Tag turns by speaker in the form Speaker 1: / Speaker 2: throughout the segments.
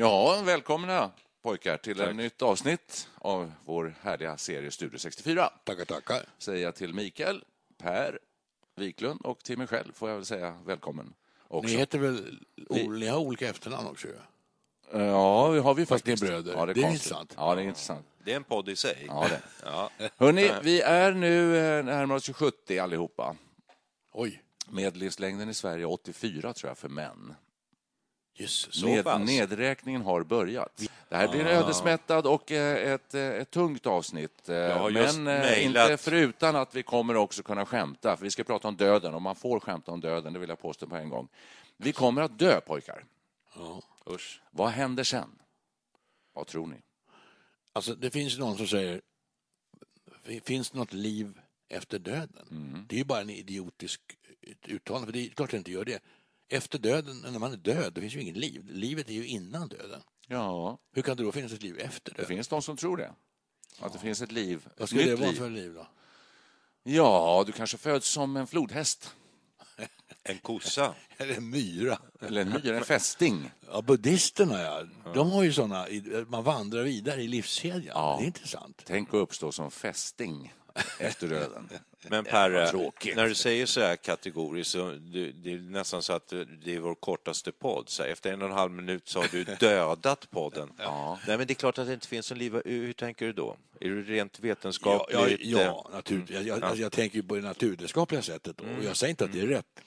Speaker 1: Ja, välkomna pojkar till ett nytt avsnitt av vår härliga serie Studio 64.
Speaker 2: Tackar, tackar.
Speaker 1: Säger jag till Mikael, Per Wiklund och till mig själv får jag väl säga välkommen. Också.
Speaker 2: Ni heter väl, ni har olika efternamn också ju?
Speaker 1: Ja, det har vi
Speaker 2: Fast
Speaker 1: faktiskt.
Speaker 2: ni är bröder.
Speaker 1: Ja, det är,
Speaker 2: Det är intressant.
Speaker 1: Ja, det är intressant.
Speaker 3: Det är en podd i sig.
Speaker 1: Ja, det.
Speaker 3: Ja.
Speaker 1: Hörrni, vi är nu eh, närmare oss 70 allihopa.
Speaker 2: Oj,
Speaker 1: Medellivslängden i Sverige är 84 tror jag för män.
Speaker 2: Så
Speaker 1: Ned, nedräkningen har börjat. Det här blir en ödesmättad och eh, ett, eh, ett tungt avsnitt. eh,
Speaker 3: just
Speaker 1: Men
Speaker 3: mejlat.
Speaker 1: inte förutan att vi kommer också kunna skämta. För vi ska prata om döden och man får skämta om döden, det vill jag påstå på en gång. Vi kommer att dö pojkar.
Speaker 2: Ja.
Speaker 3: Usch.
Speaker 1: Vad händer sen? Vad tror ni?
Speaker 2: Alltså, det finns någon som säger, finns det något liv efter döden?
Speaker 1: Mm.
Speaker 2: Det är ju bara en idiotisk uttalande, för det är klart det inte gör det. Efter döden, när man är död, det finns ju inget liv. Livet är ju innan döden.
Speaker 1: Ja,
Speaker 2: Hur kan det då finnas ett liv efter
Speaker 1: det
Speaker 2: döden?
Speaker 1: finns de som tror det. Att det finns ett liv,
Speaker 2: Vad skulle det vara
Speaker 1: liv.
Speaker 2: för liv då?
Speaker 1: Ja, du kanske föds som en flodhäst.
Speaker 3: En kossa.
Speaker 2: Eller en myra?
Speaker 1: Eller en myra, en fästing.
Speaker 2: Ja, buddhisterna ja, de har ju sådana, man vandrar vidare i livskedjan.
Speaker 1: Ja.
Speaker 2: Det är intressant.
Speaker 1: Tänk att uppstå som fästing efter döden.
Speaker 3: Men Per,
Speaker 1: tråkigt.
Speaker 3: när du säger så här kategoriskt så det, det är nästan så att det är vår kortaste podd. Så här, efter en och en halv minut så har du dödat podden.
Speaker 1: Ja.
Speaker 3: Nej, men det är klart att det inte finns någon liv. Hur tänker du då? Är du rent
Speaker 2: Ja,
Speaker 3: vetenskapligt?
Speaker 2: ja,
Speaker 3: eh,
Speaker 2: ja naturligt. Jag, jag, jag tänker på det naturvetenskapliga sättet och jag säger inte att det är
Speaker 3: Mm.
Speaker 2: rätt.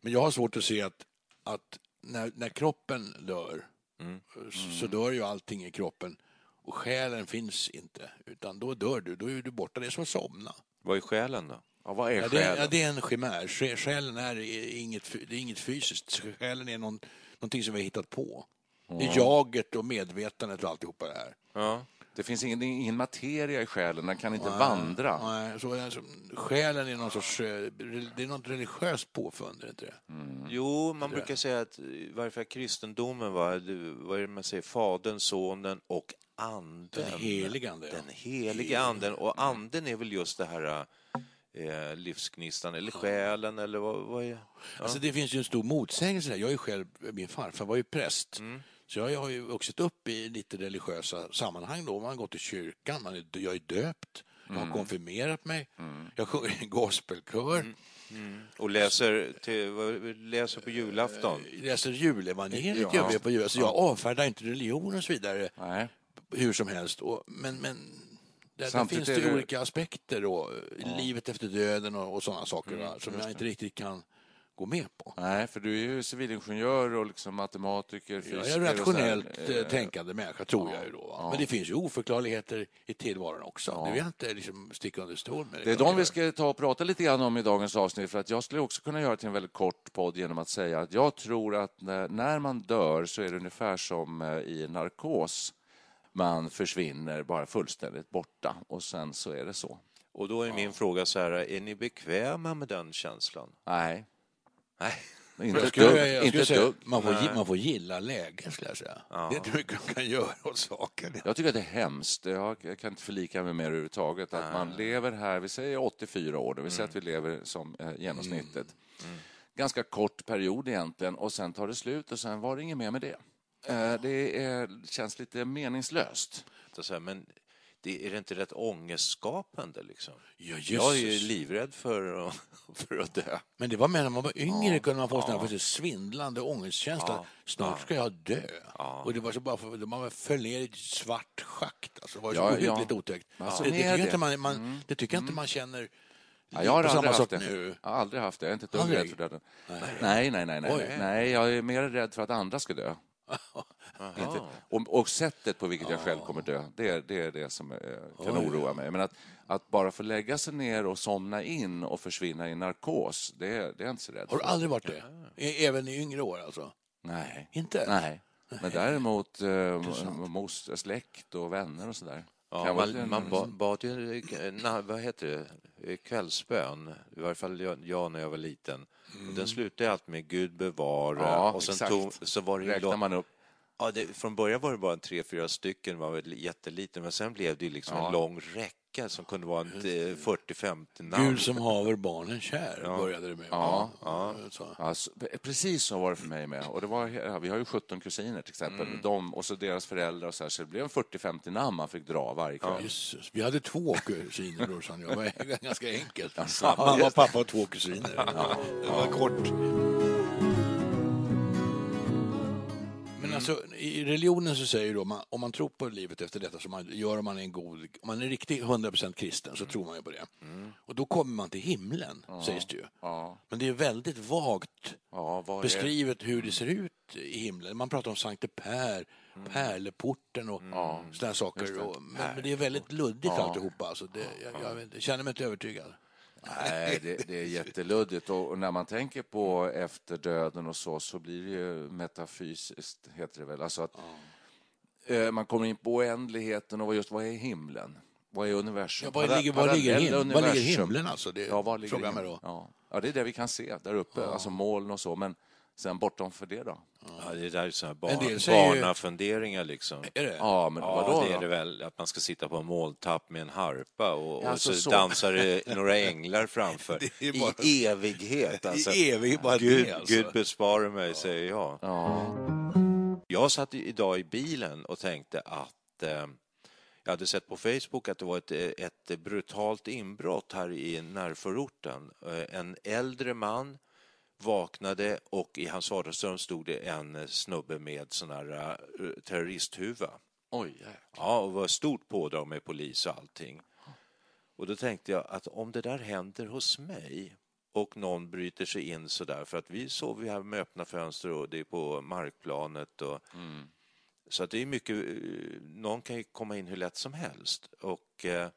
Speaker 2: Men jag har svårt att se att, att när, när kroppen dör
Speaker 3: Mm.
Speaker 2: så dör ju allting i kroppen och själen finns inte utan då dör du, då är du borta. Det är som att somna.
Speaker 3: Vad är själen då?
Speaker 1: Ja, vad är
Speaker 2: Ja, det, är,
Speaker 1: själen?
Speaker 2: ja, det är en chimär. Sjä- Själen är inget, det är inget fysiskt. Själen är någon, någonting som vi har hittat på. Det är jaget och medvetandet och alltihopa det här.
Speaker 3: Ja.
Speaker 1: Det finns ingen, ingen materia i själen, den kan inte vandra.
Speaker 2: Nej, så, alltså, själen är någon sorts, eh, det är något religiöst påfund, är det inte det?
Speaker 3: Jo, man brukar säga att fall kristendomen, va, det- vad är det man säger, Fadern, Sonen och Anden.
Speaker 2: Den helige Ande, ja.
Speaker 3: Den helige Anden. Och Anden är väl just det här eh, livsgnistan, eller själen, eller vad, vad är
Speaker 2: Alltså det finns ju en stor motsägelse där. Jag är själv, min farfar var ju präst.
Speaker 3: Mm.
Speaker 2: Så jag har ju vuxit upp i lite religiösa sammanhang då. Man har gått i kyrkan, man är, jag är döpt, jag
Speaker 3: Mm.
Speaker 2: har konfirmerat mig, jag sjunger i en gospelkör,
Speaker 3: Och läser, till, läser på julafton.
Speaker 2: jag läser julevangeliet,
Speaker 1: Ja.
Speaker 2: vi på jul. Så jag avfärdar inte religion och så vidare
Speaker 1: Nej.
Speaker 2: Hur som helst. Och, men men där, där finns det
Speaker 1: det-
Speaker 2: olika aspekter då, livet efter döden och, och sådana saker va, som jag inte riktigt kan gå med på.
Speaker 1: Nej, för du är ju civilingenjör och liksom matematiker, fysiker.
Speaker 2: Jag är en
Speaker 1: och
Speaker 2: rationellt eh, tänkande människa, tror jag ju då. Va?
Speaker 1: ja.
Speaker 2: Men det finns ju oförklarligheter i tillvaron också.
Speaker 1: Ja.
Speaker 2: Det vill jag inte liksom sticka under stol med.
Speaker 1: Det är de vi ska ta och prata lite grann om i dagens avsnitt för att jag skulle också kunna göra till en väldigt kort podd genom att säga att jag tror att när, när man dör så är det ungefär som eh, i narkos. Man försvinner bara fullständigt borta och sen så är det så.
Speaker 3: Och då är min fråga så här, är ni bekväma med den känslan?
Speaker 1: Nej,
Speaker 3: Nej.
Speaker 1: inte ett dugg. Inte
Speaker 2: säga,
Speaker 1: dugg.
Speaker 2: man, får, man får gilla läget, skulle jag säga. Det är inte mycket man kan göra åt saken.
Speaker 1: Jag tycker att det är hemskt. Jag, jag kan inte förlika mig med det överhuvudtaget. Att man lever här, vi säger 84 år, det vill säga att vi lever som eh, genomsnittet. Ganska kort period egentligen och sen tar det slut och sen var det inget mer med det. Eh, det är, känns lite meningslöst.
Speaker 3: Men det, är det inte rätt ångestskapande? Liksom?
Speaker 2: Ja,
Speaker 3: Jag är ju livrädd för, att- för att dö.
Speaker 2: Men det var med när man var yngre kunde man få sån här svindlande ångestkänsla. Snart ska jag dö. Och det var så bara för, man föll ner i ett svart schakt. Alltså, det var så
Speaker 1: Ja, ja.
Speaker 2: ohyggligt otäckt.
Speaker 1: Alltså,
Speaker 2: det, det, tycker jag
Speaker 1: det.
Speaker 2: inte man, man, det tycker jag inte man känner
Speaker 1: Ja, jag har aldrig
Speaker 2: samma
Speaker 1: haft det.
Speaker 2: nu.
Speaker 1: Jag har aldrig haft det. Jag är inte ett dugg rädd för döden. Nej, nej, nej. Nej,
Speaker 2: Oj.
Speaker 1: nej, jag är mer rädd för att andra ska dö. Inte, och, och sättet på vilket jag själv kommer dö, det är det, är det som eh, kan oroa mig. Men att, att bara få lägga sig ner och somna in och försvinna i narkos, det, är- det är jag inte så rädd
Speaker 2: Har du
Speaker 1: för.
Speaker 2: aldrig varit det? E- Även i yngre år alltså?
Speaker 1: Nej.
Speaker 2: Inte?
Speaker 1: Nej. Men däremot eh, moster, släkt och vänner och sådär.
Speaker 3: Ja, man, man ba- bad ju, na, vad heter det, Eh, kvällsbön, i varje fall jag, när jag var liten. Och den slutade alltid med Gud bevara
Speaker 1: Ja,
Speaker 3: och sen tog, så var det
Speaker 1: Räknar
Speaker 3: lång-
Speaker 1: man upp.
Speaker 3: Ja, det, från början var det bara en tre, fyra stycken, var väl jätteliten, men sen blev det ju liksom
Speaker 1: Ja.
Speaker 3: en lång räcka som kunde vara en eh, 40-50 namn.
Speaker 2: Gud som haver barnen kär, började det med.
Speaker 1: Ja. Ja, s- precis så var det för mig med. Och det var, ja, vi har ju 17 kusiner till exempel. De, och så deras föräldrar och så, här, så det blev en 40-50 namn man fick dra varje kväll.
Speaker 2: Jösses, Vi hade två kusiner, brorsan jag. Det var ganska enkelt.
Speaker 1: Alltså,
Speaker 2: Mamma, pappa och två kusiner. Det var kort. Alltså, i religionen så säger då, man, om man tror på livet efter detta så man, gör man en god, om man är riktigt 100% kristen så tror man ju på det. Och då kommer man till himlen, sägs det ju.
Speaker 1: Ja,
Speaker 2: Men det är väldigt vagt
Speaker 1: ja,
Speaker 2: beskrivet hur det ser ut i himlen. Man pratar om Sankte Per, pärleporten och sådana saker. Och, men, men det är väldigt luddigt alltihopa. Alltså. Det, jag, jag, jag känner mig inte övertygad.
Speaker 1: Nej, det, det är jätteluddigt. Och, och när man tänker på efter döden och så, så blir det ju metafysiskt, heter det väl. Alltså att eh, man kommer in på oändligheten och just vad är himlen? Vad är universum?
Speaker 2: Ja, var, ligger, var, ligger
Speaker 1: Parallella
Speaker 2: him, var ligger himlen alltså? Det
Speaker 1: Ja, var ligger
Speaker 2: frågar jag mig
Speaker 1: himlen?
Speaker 2: då.
Speaker 1: Ja. ja, det är det vi kan se där uppe, alltså moln och så. Men sen bortom för det då?
Speaker 3: Ja, det där är
Speaker 2: En
Speaker 3: bar,
Speaker 2: säger ju-
Speaker 3: barnafunderingar liksom.
Speaker 2: Är det?
Speaker 1: Ja, men
Speaker 3: Ja,
Speaker 1: vadå
Speaker 3: det är
Speaker 1: då?
Speaker 3: det väl. Att man ska sitta på en måltapp med en harpa och,
Speaker 1: Ja, alltså
Speaker 3: och så,
Speaker 1: så.
Speaker 3: dansar det några änglar framför.
Speaker 2: Det är bara-
Speaker 3: I evighet. Alltså.
Speaker 2: I evighet, bara
Speaker 3: Gud,
Speaker 2: det alltså.
Speaker 3: Gud bespare mig, säger jag.
Speaker 1: Ja.
Speaker 3: Jag satt idag i bilen och tänkte att eh, jag hade sett på Facebook att det var ett, ett brutalt inbrott här i närförorten. Eh, En äldre man vaknade och i hans vardagsrum stod det en eh, snubbe med sån här eh, terroristhuva.
Speaker 1: Oj, jäklar.
Speaker 3: Ja, och var stort pådrag med polis och allting. Och då tänkte jag att om det där händer hos mig och någon bryter sig in så där, för att vi sover ju här med öppna fönster och det är på markplanet och så att det är mycket, eh, någon kan ju komma in hur lätt som helst och eh,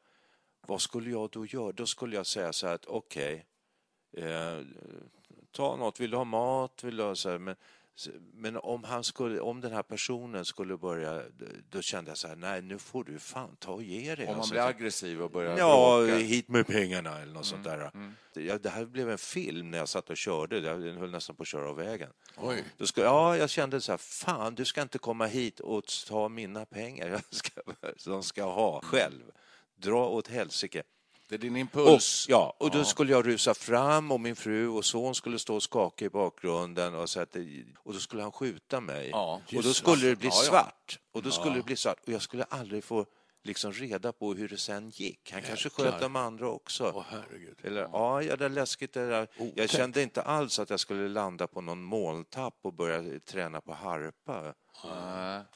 Speaker 3: vad skulle jag då göra? Då skulle jag säga så här att okej, eh, ta något, vill du ha mat, vill du ha så här, men men om, han skulle, om den här personen skulle börja, då kände jag så här, nej nu får du fan ta och ge dig.
Speaker 1: Om man
Speaker 3: Alltså,
Speaker 1: blir aggressiv och börjar
Speaker 3: Ja,
Speaker 1: bråka.
Speaker 3: hit med pengarna eller något sånt där. Ja, det här blev en film när jag satt och körde, jag höll nästan på att köra av vägen.
Speaker 2: Oj.
Speaker 3: Då ska, ja, jag kände så här, fan du ska inte komma hit och ta mina pengar, jag ska, de ska ha själv. Dra åt helsike.
Speaker 1: Det är din
Speaker 3: Och,
Speaker 1: impuls.
Speaker 3: ja, och då skulle jag rusa fram och min fru och son skulle stå och skaka i bakgrunden och, så att och då skulle han skjuta mig.
Speaker 1: Ja,
Speaker 3: och då skulle det bli
Speaker 1: Ja, ja.
Speaker 3: svart. Och då skulle det bli svart och jag skulle aldrig få liksom reda på hur det sen gick. Han kanske sköt de andra också.
Speaker 2: Åh, herregud.
Speaker 3: Eller, ja, ja, det är läskigt det där. Jag
Speaker 2: Otäckt.
Speaker 3: kände inte alls att jag skulle landa på någon molntapp och börja träna på harpa.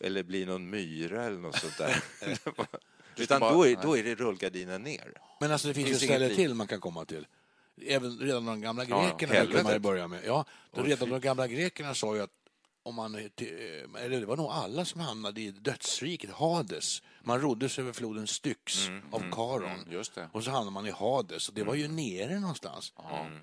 Speaker 3: Eller bli någon myra eller något sånt där. Utan då är, då är det rullgardinen ner.
Speaker 2: Men alltså det finns,
Speaker 1: Finns
Speaker 2: ju
Speaker 1: liv.
Speaker 2: till man kan komma till. Även redan de gamla
Speaker 1: ja,
Speaker 2: grekerna brukar man börja med. Ja, då redan de gamla grekerna sa ju att om man, eller det var nog alla som hamnade i dödsriket, Hades. Man roddes över floden Styx av Karon.
Speaker 1: just det.
Speaker 2: Och så hamnade man i Hades och det var ju nere någonstans.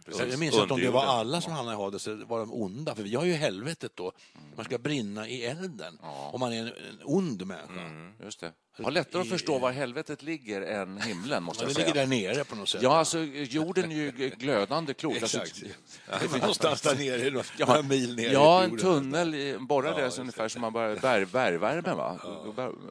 Speaker 3: precis.
Speaker 2: jag minns att om det var alla som hamnade i Hades så var de onda, för vi har ju helvetet då. Man ska brinna i elden om man är en, en ond människa.
Speaker 1: Just det. Har lättare att förstå var helvetet ligger än himlen, måste
Speaker 2: Ja,
Speaker 1: jag
Speaker 2: det ligger
Speaker 1: säga.
Speaker 2: där nere på något sätt.
Speaker 1: Ja, alltså jorden är ju glödande klot. Alltså,
Speaker 2: Exakt. Det var någonstans där nere, några
Speaker 1: Ja,
Speaker 2: mil ner
Speaker 1: ja en tunnel borrad ja, ungefär som man bara bär, bergvärme. Va?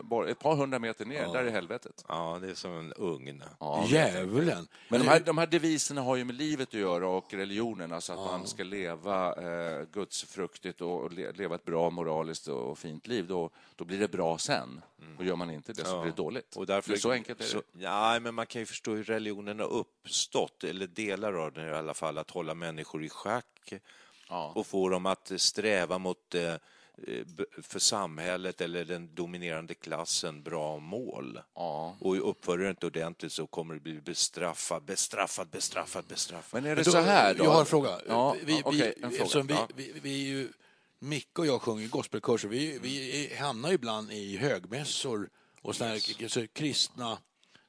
Speaker 1: Bara Ett par hundra meter ner, där är helvetet.
Speaker 3: Ja, det är som en ugn.
Speaker 1: Ja.
Speaker 2: Djävulen.
Speaker 1: Men de här, de här deviserna har ju med livet att göra och religionen, alltså att man ska leva eh, gudsfruktigt och le, leva ett bra moraliskt och fint liv. Då, då blir det bra sen. Och gör man inte det så
Speaker 3: Ja.
Speaker 1: blir det dåligt.
Speaker 3: Och därför,
Speaker 1: det är så enkelt är det.
Speaker 3: så, ja, men man kan ju förstå hur religionen har uppstått, eller delar av den i alla fall, att hålla människor i schack
Speaker 1: Ja.
Speaker 3: och få dem att sträva mot eh, b- för samhället eller den dominerande klassen bra mål.
Speaker 1: Ja.
Speaker 3: Och uppför du inte ordentligt så kommer du bli bestraffad, bestraffad, bestraffad, bestraffad.
Speaker 1: Men är det
Speaker 2: Då-
Speaker 1: så här då?
Speaker 2: Jag har en fråga.
Speaker 1: Ja,
Speaker 2: vi,
Speaker 1: ja,
Speaker 2: vi,
Speaker 1: en fråga.
Speaker 2: vi,
Speaker 1: Ja.
Speaker 2: vi, vi är ju, Micke och jag sjunger gospelkör, så vi, vi hamnar ibland i högmässor och såna här alltså, kristna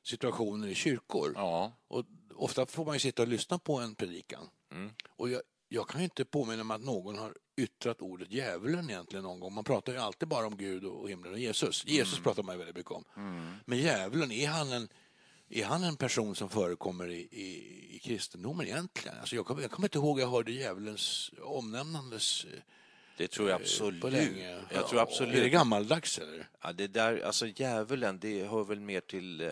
Speaker 2: situationer i kyrkor.
Speaker 1: Ja.
Speaker 2: Och ofta får man ju sitta och lyssna på en predikan.
Speaker 1: Mm.
Speaker 2: Och jag, jag kan ju inte påminna mig att någon har yttrat ordet djävulen egentligen någon gång. Man pratar ju alltid bara om Gud och himlen och Jesus. Jesus
Speaker 1: Mm.
Speaker 2: pratar man ju väldigt mycket om. Men djävulen, är han en, är han en person som förekommer i, i, i kristendomen egentligen? Alltså jag, kommer, jag kommer inte ihåg att jag hörde djävulens omnämnandes eh,
Speaker 3: Det tror jag
Speaker 2: på
Speaker 3: absolut.
Speaker 2: länge.
Speaker 3: Jag tror
Speaker 2: Är det
Speaker 3: absolut.
Speaker 2: gammaldags eller?
Speaker 3: Ja, det där, alltså djävulen, det hör väl mer till, eh,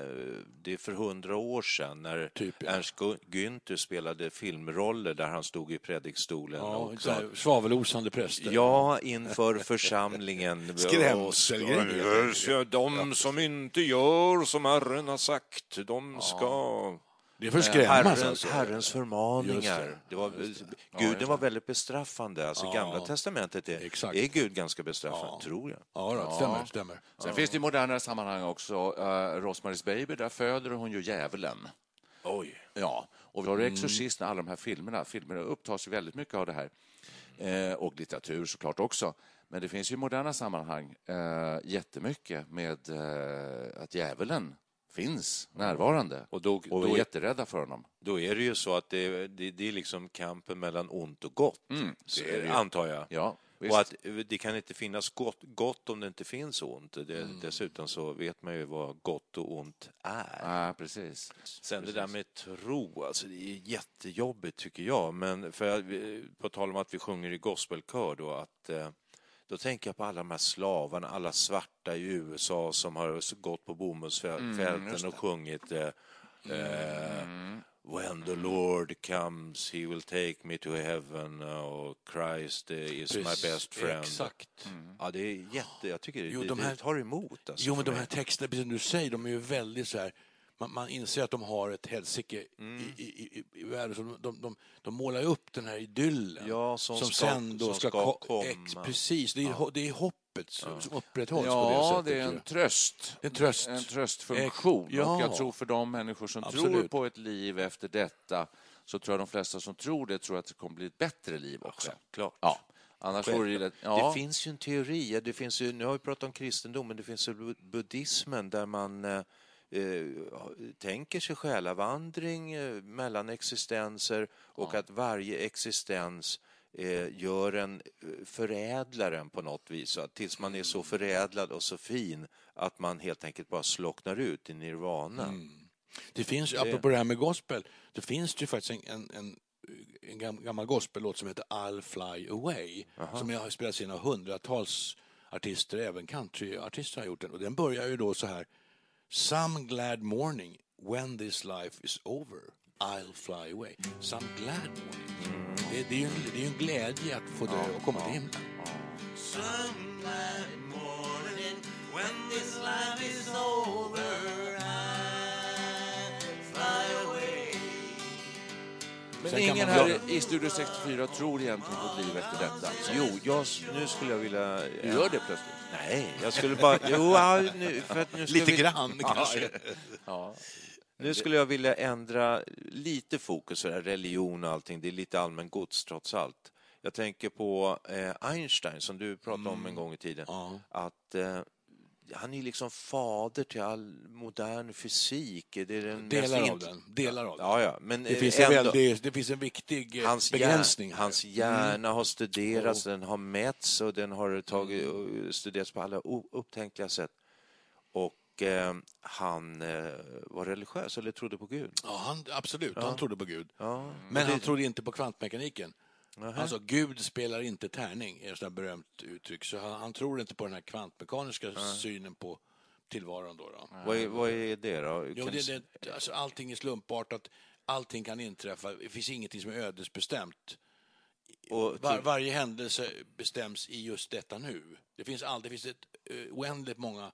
Speaker 3: det är för hundra år sedan när
Speaker 2: Typ, ja.
Speaker 3: Ernst Günther spelade filmroller där han stod i predikstolen.
Speaker 2: Ja,
Speaker 3: och
Speaker 2: så svavelosande präster.
Speaker 3: Ja, inför församlingen.
Speaker 2: Skrämselgrejer.
Speaker 3: De som inte gör som Herren har sagt, de ska...
Speaker 2: Det är för skrämmas
Speaker 3: Herrens,
Speaker 2: alltså.
Speaker 3: Herrens förmaningar.
Speaker 2: det.
Speaker 3: Det var, Guden var väldigt bestraffande. Alltså, Gamla testamentet är,
Speaker 2: Exakt.
Speaker 3: är Gud ganska bestraffande,
Speaker 2: Ja.
Speaker 3: tror jag.
Speaker 2: Ja, då, stämmer, stämmer.
Speaker 1: Sen finns det i modernare sammanhang också. Uh, Rosemary's Baby, där föder hon ju djävulen.
Speaker 3: Oj.
Speaker 1: Ja, och vi har Exorcisten, alla de här filmerna. Filmerna upptas ju väldigt mycket av det här. Eh, och litteratur såklart också. Men det finns ju i moderna sammanhang eh, jättemycket med eh, att djävulen finns närvarande.
Speaker 3: Och då-
Speaker 1: och vi är jätterädda för honom.
Speaker 3: Då är det ju så att det, det, det är liksom kampen mellan ont och gott,
Speaker 1: ju.
Speaker 3: antar jag.
Speaker 1: Ja, visst.
Speaker 3: och att det kan inte finnas gott, gott om det inte finns ont. Det,
Speaker 1: Mm.
Speaker 3: Dessutom så vet man ju vad gott och ont är.
Speaker 1: Ja, precis.
Speaker 3: Sen det där med tro, alltså det är jättejobbigt tycker jag. Men för vi- på tal om att vi sjunger i gospelkör då, att eh, då tänker jag på alla de här slavarna, alla svarta i USA som har gått på bomullsfälten och sjungit eh, eh, When the Lord comes he will take me to heaven och Christ is my best friend.
Speaker 2: Exakt.
Speaker 3: Ja, det är jätte... Jag tycker
Speaker 2: Jo,
Speaker 3: det,
Speaker 2: de här-
Speaker 3: det tar emot. Alltså,
Speaker 2: Jo, men de här texterna, precis som du säger, de är ju väldigt så här... Man, man inser att de har ett helsike i, i, i, i världen. Så de, de, de, målar upp den här idyllen
Speaker 3: Ja, som ska-
Speaker 2: sen då
Speaker 3: som
Speaker 2: ska,
Speaker 3: ska
Speaker 2: ko-
Speaker 3: komma.
Speaker 2: Ex, precis, det är, ho- det är hoppet som, som upprätthålls på
Speaker 1: Ja,
Speaker 2: det
Speaker 1: det är
Speaker 2: sättet.
Speaker 1: en tröst.
Speaker 2: En tröst.
Speaker 1: En tröstfunktion.
Speaker 2: Ja.
Speaker 1: Och jag tror för de människor som tror
Speaker 2: Absolut.
Speaker 1: på ett liv efter detta så tror jag de flesta som tror det tror att det kommer bli ett bättre liv också.
Speaker 3: Klart.
Speaker 1: Ja. Annars vore det...
Speaker 3: Det
Speaker 1: Ja.
Speaker 3: finns ju en teori, ja, det finns ju, nu har vi pratat om kristendom, men det finns ju bu- buddhismen där man eh, tänker sig själavandring eh, mellan existenser och att varje existens eh, gör en, eh, förädlar en på något vis, tills man är så förädlad och så fin att man helt enkelt bara slocknar ut i nirvana.
Speaker 2: Det finns, ju, apropå det här med gospel, det finns det ju faktiskt en, en, en, en gam- gammal gospellåt som heter I'll fly away, som jag har spelat in av hundratals artister, även countryartister har gjort den. Och den börjar ju då så här, Some glad morning when this life is over, I'll fly away. Some glad morning. Det, det, är ju det är ju en glädje att få dö och komma till himlen.
Speaker 4: Some glad morning when this life is over,
Speaker 1: Men
Speaker 2: Sen
Speaker 1: ingen
Speaker 2: man-
Speaker 1: här i Studio 64 tror egentligen på ett liv efter detta.
Speaker 3: Jo, jag, nu skulle jag vilja...
Speaker 1: Du gör det plötsligt.
Speaker 3: Nej, jag skulle bara... Jo, ja, nu, för att nu
Speaker 2: Lite
Speaker 3: vi,
Speaker 2: grann kanske.
Speaker 3: Nu skulle jag vilja ändra lite fokus för religion och allting. Det är lite allmän gods trots allt. Jag tänker på eh, Einstein som du pratade om en gång i tiden.
Speaker 2: Ja.
Speaker 3: Att eh, han är liksom fader till all modern fysik. Det är den
Speaker 2: Delar av den. Delar av den.
Speaker 3: Ja, ja, men
Speaker 2: Det
Speaker 3: eh,
Speaker 2: finns, en
Speaker 3: ändå-
Speaker 2: väldig, det finns en viktig eh,
Speaker 3: Hans,
Speaker 2: begränsning.
Speaker 3: hjär, hans hjärna har studerats, den har mätts och den har tagit, och studerats på alla upptänkliga sätt. Och eh, han eh, var religiös eller trodde på Gud.
Speaker 2: Ja, han, absolut, han trodde på Gud.
Speaker 3: Ja,
Speaker 2: Men han trodde inte på kvantmekaniken. Alltså, Gud spelar inte tärning, är ett här berömt uttryck. Så han, han tror inte på den här kvantmekaniska synen på tillvaron. Då, då.
Speaker 3: Vad, är, vad är det då?
Speaker 2: Jo, det, det, alltså, allting är slumpartat, allting kan inträffa, det finns ingenting som är ödesbestämt.
Speaker 3: och,
Speaker 2: Var, varje händelse bestäms i just detta nu. Det finns, all, det finns ett uh, oändligt många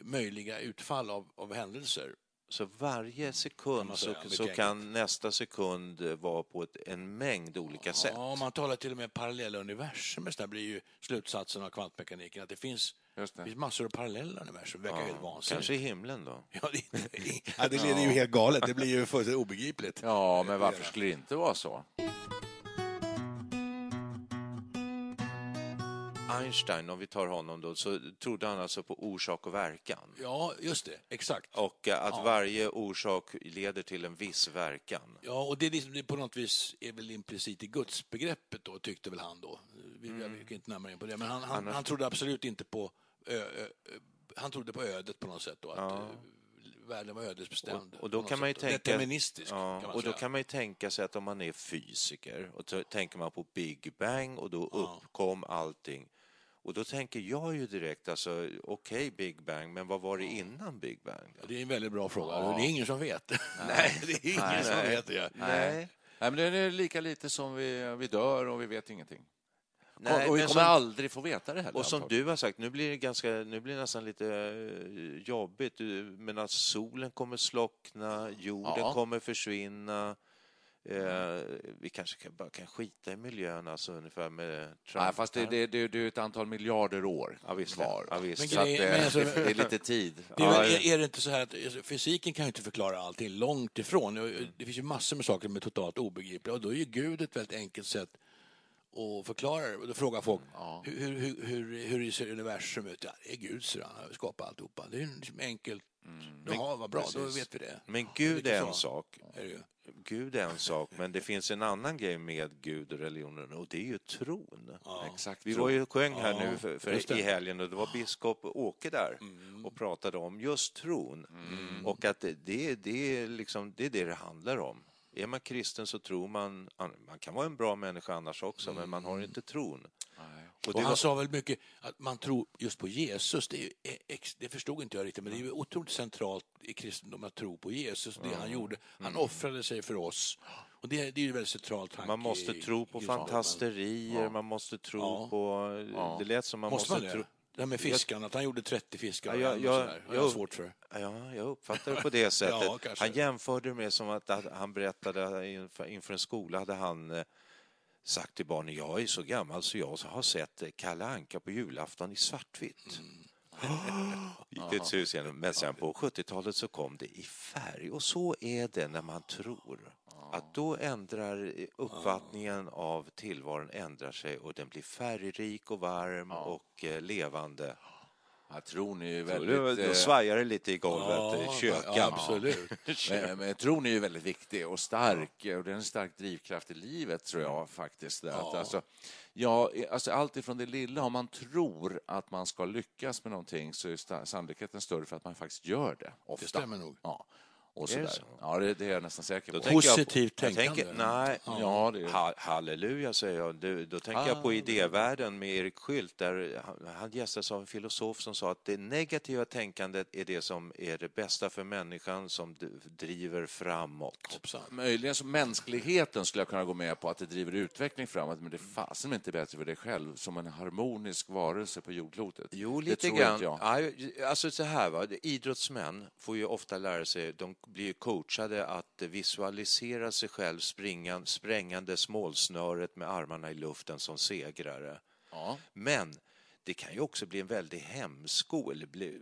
Speaker 2: möjliga utfall av, av händelser.
Speaker 3: Så varje sekund så, så kan nästa sekund eh, vara på ett, en mängd olika sätt.
Speaker 2: Ja, man talar till och med parallella universum. Det blir ju slutsatsen av kvantmekaniken att det finns,
Speaker 5: det.
Speaker 2: det finns massor av parallella universum. Det verkar helt vansinnigt.
Speaker 3: Kanske i himlen då?
Speaker 2: Ja, det, ja, det leder ju helt galet. Det blir ju fullständigt obegripligt.
Speaker 1: Ja, men varför skulle det inte vara så?
Speaker 3: Einstein, om vi tar honom då, så trodde han alltså på orsak och verkan.
Speaker 2: Ja, just det. Exakt.
Speaker 3: Och eh, att varje orsak leder till en viss verkan.
Speaker 2: Ja, och det är, liksom, på något vis är väl implicit i gudsbegreppet då, tyckte väl han då. Vi, Jag gick inte närmare in på det, men han, han, han trodde absolut inte på ö, ö, han trodde på ödet på något sätt då, att eh, världen var ödesbestämd.
Speaker 3: Och, och då kan man ju tänka...
Speaker 2: Deterministisk,
Speaker 3: ja,
Speaker 2: kan man
Speaker 3: och då kan man ju tänka sig att om man är fysiker och tänker man på Big Bang och då uppkom allting. Och då tänker jag ju direkt, alltså okej Big Bang, men vad var det innan Big Bang?
Speaker 2: Ja, Det är en väldigt bra fråga. Det är ingen som vet. Nej, det är ingen
Speaker 1: Nej,
Speaker 2: som
Speaker 1: nej.
Speaker 2: vet det.
Speaker 3: Nej.
Speaker 1: Nej, men det är lika lite som vi, vi dör och vi vet ingenting.
Speaker 3: Nej,
Speaker 1: och vi kommer
Speaker 3: som-
Speaker 1: aldrig få veta det heller.
Speaker 3: Och som
Speaker 1: antagligen.
Speaker 3: du har sagt, nu blir det, ganska, nu blir det nästan lite eh, jobbigt. Du- Men att solen kommer slockna, jorden
Speaker 1: Ja.
Speaker 3: kommer försvinna. Eh, vi kanske kan, bara kan skita i miljön, alltså ungefär med Trump.
Speaker 1: Nej, fast det, det, det, det är ett antal miljarder år
Speaker 3: Ja, visst.
Speaker 1: kvar.
Speaker 3: Ja, visst.
Speaker 2: Men
Speaker 1: Så det,
Speaker 2: men alltså-
Speaker 1: det är lite tid.
Speaker 2: Det är,
Speaker 3: Ja,
Speaker 2: är, är det inte så här att alltså, fysiken kan ju inte förklara allting, långt ifrån. Det finns ju massor med saker som är totalt obegripliga och då är ju Gud ett väldigt enkelt sätt att förklara det. Och då frågar folk, hur, hur, hur, hur, hur ser universum ut? Ja, det är Gud, så han har skapat alltihopa. Det är ju liksom enkelt. Jaha, vad bra, då vet vi det.
Speaker 3: Men Gud är
Speaker 2: så.
Speaker 3: en sak.
Speaker 2: Är.
Speaker 3: Gud är en sak, men det finns en annan grej med Gud och religionen och det är ju tron.
Speaker 1: Exakt.
Speaker 3: Vi var ju sjöng här
Speaker 2: Ja,
Speaker 3: nu för, för i helgen och det var biskop Åke där och pratade om just tron. Och att det, det, det, är liksom, det är det det handlar om. Är man kristen så tror man, man kan vara en bra människa annars också, men man har inte tron. Och
Speaker 2: Och han
Speaker 3: var,
Speaker 2: sa väl mycket att man tror just på Jesus. Det, ju ex- det förstod inte jag riktigt, men det är ju otroligt centralt i kristendomen att tro på Jesus. Det han gjorde. Han offrade sig för oss. Och det, det är ju väldigt centralt tanke
Speaker 3: man måste
Speaker 2: i-
Speaker 3: tro på fantasterier, man måste tro
Speaker 2: Ja.
Speaker 3: på... Det lät som man
Speaker 2: Måste
Speaker 3: måste,
Speaker 2: man
Speaker 3: tro...
Speaker 2: det? Här med fiskarna, att han gjorde 30 fiskar
Speaker 3: Ja,
Speaker 2: ja,
Speaker 3: jag-
Speaker 2: jag,
Speaker 3: jag-
Speaker 2: svårt för.
Speaker 3: Ja, jag uppfattar det på det sättet.
Speaker 2: Ja,
Speaker 3: han jämförde det med som att, han berättade inför, inför en skola hade han eh, sagt till barnen, jag är så gammal så jag har sett eh, Kalle Anka på julafton i svartvitt. Gick ett sus igenom. Men sen på 70-talet så kom det i färg och så är det när man tror. Att då ändrar eh, uppfattningen av tillvaron ändrar sig och den blir färgrik och varm och eh, levande.
Speaker 1: Jag tror ni är väldigt...
Speaker 3: då
Speaker 1: eh,
Speaker 3: svajar det lite i golvet i köket.
Speaker 2: ja, absolut.
Speaker 1: Men, men tron är ju väldigt viktig och stark och det är en stark drivkraft i livet tror jag faktiskt. Där. Att, alltså, ja, alltså, allt ifrån det lilla, om man tror att man ska lyckas med någonting så är sannolikheten större för att man faktiskt gör det. Ofta.
Speaker 2: Det stämmer nog.
Speaker 1: Ja, och
Speaker 3: Är det så?
Speaker 1: Ja, det, det är jag nästan säker på.
Speaker 3: jag-
Speaker 2: Positivt
Speaker 3: jag
Speaker 2: tänkande.
Speaker 3: tänker, nej,
Speaker 1: Ja, det är-
Speaker 3: ha, halleluja säger jag. Du, då tänker jag på idévärlden med Erik Skylt där han, han gästades av en filosof som sa att det negativa tänkandet är det som är det bästa för människan som driver framåt.
Speaker 2: Hoppsan.
Speaker 1: Möjligen som mänskligheten skulle jag kunna gå med på att det driver utveckling framåt, men det är fasen inte bättre för dig själv som en harmonisk varelse på jordklotet.
Speaker 3: Jo, lite grann. Ja, alltså så här, va? idrottsmän får ju ofta lära sig, de blir coachade att visualisera sig själv springan, sprängandes målsnöret med armarna i luften som segrare.
Speaker 1: Ja.
Speaker 3: Men det kan ju också bli en väldig hämsko eller bli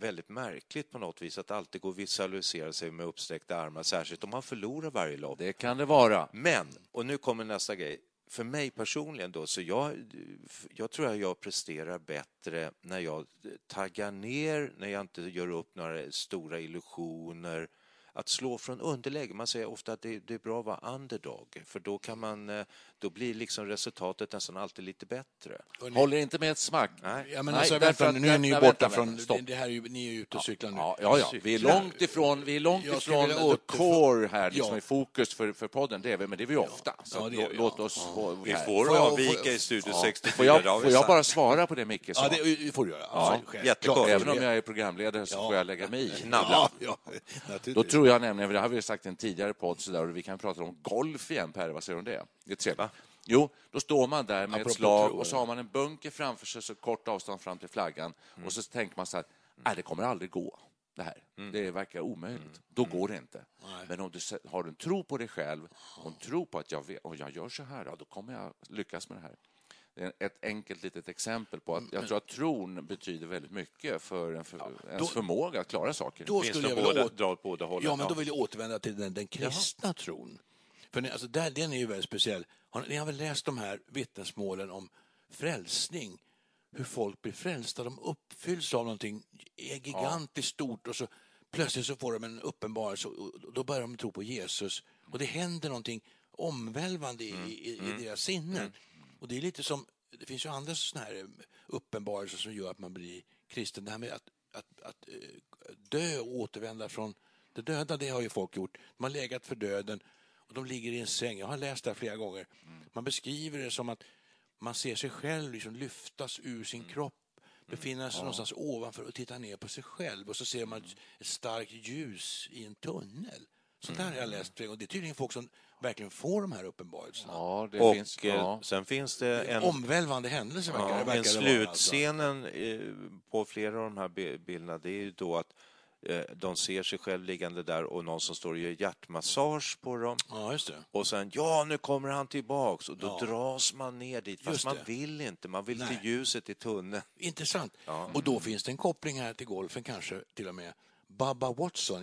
Speaker 3: väldigt märkligt på något vis att alltid gå och visualisera sig med uppsträckta armar, särskilt om man förlorar varje lopp.
Speaker 1: Det kan det vara.
Speaker 3: Men, och nu kommer nästa grej. För mig personligen då, så jag, jag tror att jag presterar bättre när jag taggar ner, när jag inte gör upp några stora illusioner. Att slå från underläge, man säger ofta att det, det är bra att vara underdog, för då kan man, eh, då blir liksom resultatet nästan alltid lite bättre.
Speaker 1: Håller inte med ett smack.
Speaker 3: Nej.
Speaker 2: Ja, men
Speaker 1: Nej,
Speaker 2: alltså,
Speaker 1: därför
Speaker 2: vänta,
Speaker 1: att-
Speaker 2: nu är ni ju
Speaker 1: nej,
Speaker 2: borta
Speaker 1: vänta,
Speaker 2: från...
Speaker 1: stopp.
Speaker 2: Det, här är ju, ni är ju ute och cyklar nu.
Speaker 1: Ja, ja, ja. Vi är långt ifrån, vi är långt ifrån the core här, liksom
Speaker 2: Ja.
Speaker 1: i fokus för, för podden. Det är vi, men det är vi ofta. Så
Speaker 2: Ja, det
Speaker 1: låt
Speaker 2: ja.
Speaker 1: oss få...
Speaker 3: Vi får avvika i Studio
Speaker 1: Ja.
Speaker 3: 64.
Speaker 1: Får jag, får jag bara svara på det Micke sa?
Speaker 2: Ja, det, får du göra.
Speaker 3: Jättekort.
Speaker 1: Även om jag är programledare så får jag lägga mig i.
Speaker 2: Ja, ja.
Speaker 1: Tror jag nämligen, för det har vi sagt i en tidigare podd, så där, och vi kan prata om golf igen, Per, vad säger du om det? Det är trevligt. Jo, då står man där med
Speaker 2: Apropå
Speaker 1: ett slag och så har man en bunker framför sig, så kort avstånd fram till flaggan, och så tänker man så här, nej, det kommer aldrig gå. Det här. Det verkar omöjligt. Då går det inte. Men om du har en tro på dig själv och en tro på att jag, vet, och jag gör så här, då kommer jag lyckas med det här. Det är ett enkelt litet exempel på att jag tror att tron betyder väldigt mycket för, en för ens förmåga att klara saker.
Speaker 2: Då
Speaker 3: Finns
Speaker 2: skulle jag vilja
Speaker 3: båda,
Speaker 2: åt-
Speaker 3: dra åt båda hållen?
Speaker 2: Ja, men då vill jag återvända till den, den kristna tron. För ni- alltså, där, den är ju väldigt speciell. Har, ni har väl läst de här vittnesmålen om frälsning? Hur folk blir frälsta. De uppfylls av någonting gigantiskt stort och så plötsligt så får de en uppenbarelse och då börjar de tro på Jesus. Och det händer någonting omvälvande i, i, i deras sinnen. Och det är lite som, det finns ju andra sådana här eh, uppenbarelser som gör att man blir kristen. Det här med att, att, att eh, dö och återvända från det döda, det har ju folk gjort. De har legat för döden och de ligger i en säng. Jag har läst det här flera gånger. Man beskriver det som att man ser sig själv liksom lyftas ur sin kropp befinna sig någonstans ovanför och titta ner på sig själv och så ser man ett, ett starkt ljus i en tunnel. Sånt där har jag läst gånger. Det är tydligen folk som verkligen får de här uppenbarelserna.
Speaker 1: Ja, det
Speaker 3: Och
Speaker 1: finns...
Speaker 3: eh,
Speaker 1: Ja.
Speaker 3: sen finns det en,
Speaker 2: Omvälvande händelser verkar
Speaker 3: ja,
Speaker 2: verkar
Speaker 3: en
Speaker 2: det vara. Alltså.
Speaker 3: slutscenen eh, på flera av de här bi- bilderna. Det är ju då att eh, de ser sig själv liggande där och någon som står och gör hjärtmassage på dem.
Speaker 2: Ja.
Speaker 3: Och sen, ja, nu kommer han tillbaks. Och då
Speaker 2: Ja.
Speaker 3: dras man ner dit. Fast man vill inte. Man vill
Speaker 2: Nej.
Speaker 3: till ljuset i tunneln.
Speaker 2: Intressant. Och då finns det en koppling här till golfen kanske till och med. Bubba Watson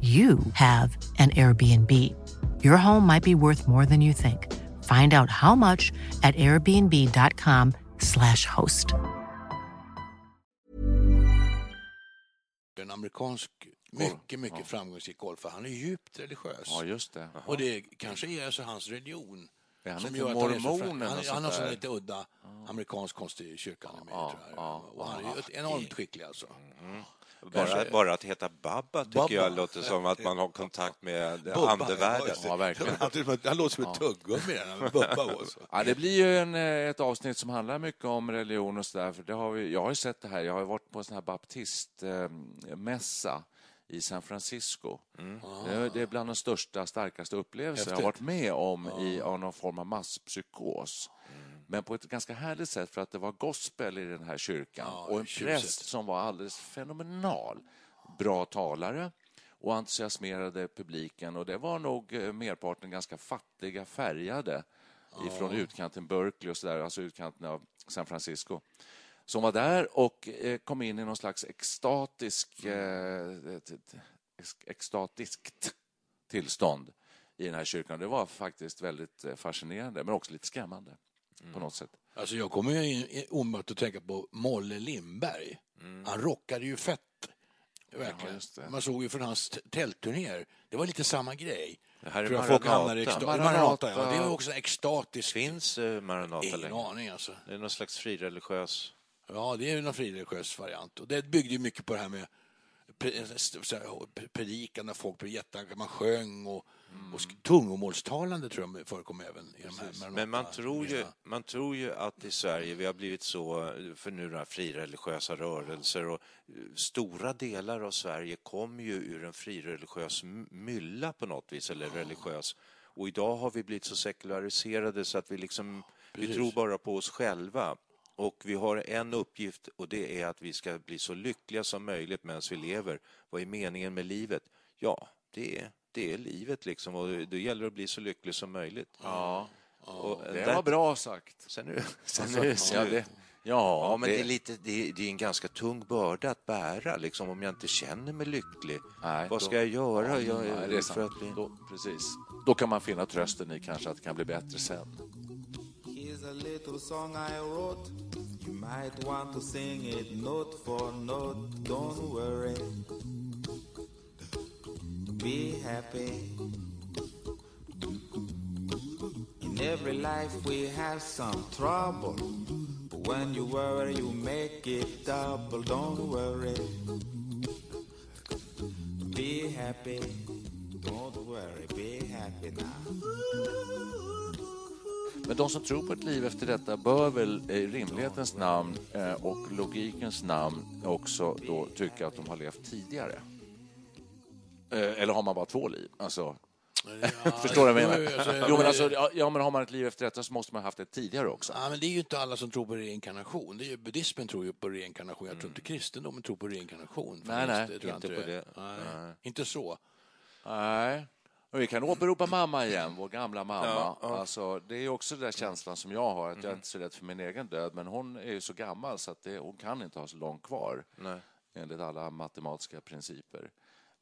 Speaker 6: you have an Airbnb. Your home might be worth more than you think. Find out how much at airbnb.com/slash host.
Speaker 2: en amerikansk, mycket, mycket framgångsrik golfare. Han är djupt religiös.
Speaker 1: ja, just det.
Speaker 2: Och det kanske är så hans religion.
Speaker 1: Är han
Speaker 2: som
Speaker 1: inte
Speaker 2: gör att han är så
Speaker 1: mormon
Speaker 2: Han,
Speaker 1: något
Speaker 2: han har sån
Speaker 1: där?
Speaker 2: lite udda amerikansk konst i kyrkan. med,
Speaker 1: Ja,
Speaker 2: tror jag.
Speaker 1: ja,
Speaker 2: och han är enormt skicklig alltså.
Speaker 3: Bara,
Speaker 2: Kanske-
Speaker 3: bara att heta Babba tycker
Speaker 2: Babba.
Speaker 3: jag låter som att man har kontakt med
Speaker 2: Bubba,
Speaker 3: andevärlden.
Speaker 2: ja,
Speaker 1: verkligen.
Speaker 2: Han, han låter som ett tuggummi. Bubba också.
Speaker 1: Ja, det blir ju en, eh, ett avsnitt som handlar mycket om religion och sådär. För det har vi, jag har ju sett det här. Jag har varit på en sån här baptistmässa i San Francisco. Det, är- det är bland de största, starkaste upplevelser jag har
Speaker 2: Häftigt.
Speaker 1: varit med om i av någon form av masspsykos. Men på ett ganska härligt sätt för att det var gospel i den här kyrkan
Speaker 2: Ja,
Speaker 1: och en
Speaker 2: tjusigt.
Speaker 1: präst som var alldeles fenomenal. Bra talare och entusiasmerade publiken och det var nog eh, merparten ganska fattiga, färgade ifrån utkanten Berkeley och så där, alltså utkanten av San Francisco som var där och eh, kom in i någon slags extatisk, eh, ett- ex- extatiskt tillstånd i den här kyrkan. Det var faktiskt väldigt eh, fascinerande, men också lite skrämmande på något sätt.
Speaker 2: Alltså jag kommer ju omedelbart att tänka på Molle Lindberg. Han rockade ju fett. Verkligen.
Speaker 1: Mm. just det.
Speaker 2: Man såg ju från hans tältturnéer. Det var lite samma grej.
Speaker 3: Det här är Maranata.
Speaker 1: Maranata.
Speaker 2: Ja, det är också en extatisk...
Speaker 3: Finns eh, Maranata
Speaker 2: Ingen
Speaker 3: längre?
Speaker 2: aning alltså.
Speaker 3: Det är någon slags frireligiös...
Speaker 2: Ja, det är ju någon frireligiös variant. Och det byggde ju mycket på det här med predikan där folk blev jätteengagerade, man sjöng och, och sk- tungomålstalande tror jag förekom även i de här Maranata-
Speaker 3: Men man tror, ju, man tror ju att i Sverige vi har blivit så, för nu några frireligiösa rörelser och eh, stora delar av Sverige kommer ju ur en frireligiös mylla på något vis, eller religiös. Och idag har vi blivit så sekulariserade så att vi liksom, vi
Speaker 2: Precis.
Speaker 3: tror bara på oss själva. Och vi har en uppgift och det är att vi ska bli så lyckliga som möjligt medan vi lever. Vad är meningen med livet? Ja, det är, det är livet liksom och det gäller att bli så lycklig som möjligt.
Speaker 1: Ja,
Speaker 3: Och
Speaker 1: det
Speaker 3: där-
Speaker 1: var bra sagt.
Speaker 3: Sen är det, sen
Speaker 1: Alltså,
Speaker 3: är det
Speaker 1: ja,
Speaker 3: slut.
Speaker 1: det- ja,
Speaker 3: ja, men
Speaker 1: det-
Speaker 3: det, är lite, det, är, det är en ganska tung börda att bära. Liksom, om jag inte känner mig lycklig,
Speaker 1: Nej,
Speaker 3: vad
Speaker 1: då-
Speaker 3: ska jag göra?
Speaker 1: Ja,
Speaker 3: Jag,
Speaker 1: nej, det är
Speaker 3: för att bli...
Speaker 1: Då, precis. Då kan man finna trösten i kanske att det kan bli bättre sen.
Speaker 4: Here's a little song I wrote. You might want to sing it note for note. Don't worry. Be happy. In every life we have some trouble. But when you worry, you make it double. Don't worry. Be happy. Don't worry. Be happy now.
Speaker 1: Men de som tror på ett liv efter detta bör väl i rimlighetens namn eh, och logikens namn också då tycka att de har levt tidigare. Eh, Eller har man bara två liv? Alltså, förstår du vad jag menar?
Speaker 2: alltså,
Speaker 1: Jo, men alltså, ja, ja, men har man ett liv efter detta så måste man ha haft ett tidigare också.
Speaker 2: Ja, men det är ju inte alla som tror på reinkarnation. Det är ju, buddhismen tror ju på reinkarnation. Jag tror inte kristendomen tror på reinkarnation.
Speaker 1: Nej, nej,
Speaker 2: jag
Speaker 3: inte på det.
Speaker 2: Nej,
Speaker 3: Nej.
Speaker 2: Inte så.
Speaker 1: Nej. Och vi kan åberopa mamma igen, vår gamla mamma.
Speaker 3: Ja, ja.
Speaker 1: Alltså, det är också den där känslan som jag har, att jag är inte så rädd för min egen död, men hon är ju så gammal så att det, hon kan inte ha så långt kvar
Speaker 3: Nej.
Speaker 1: enligt alla matematiska principer.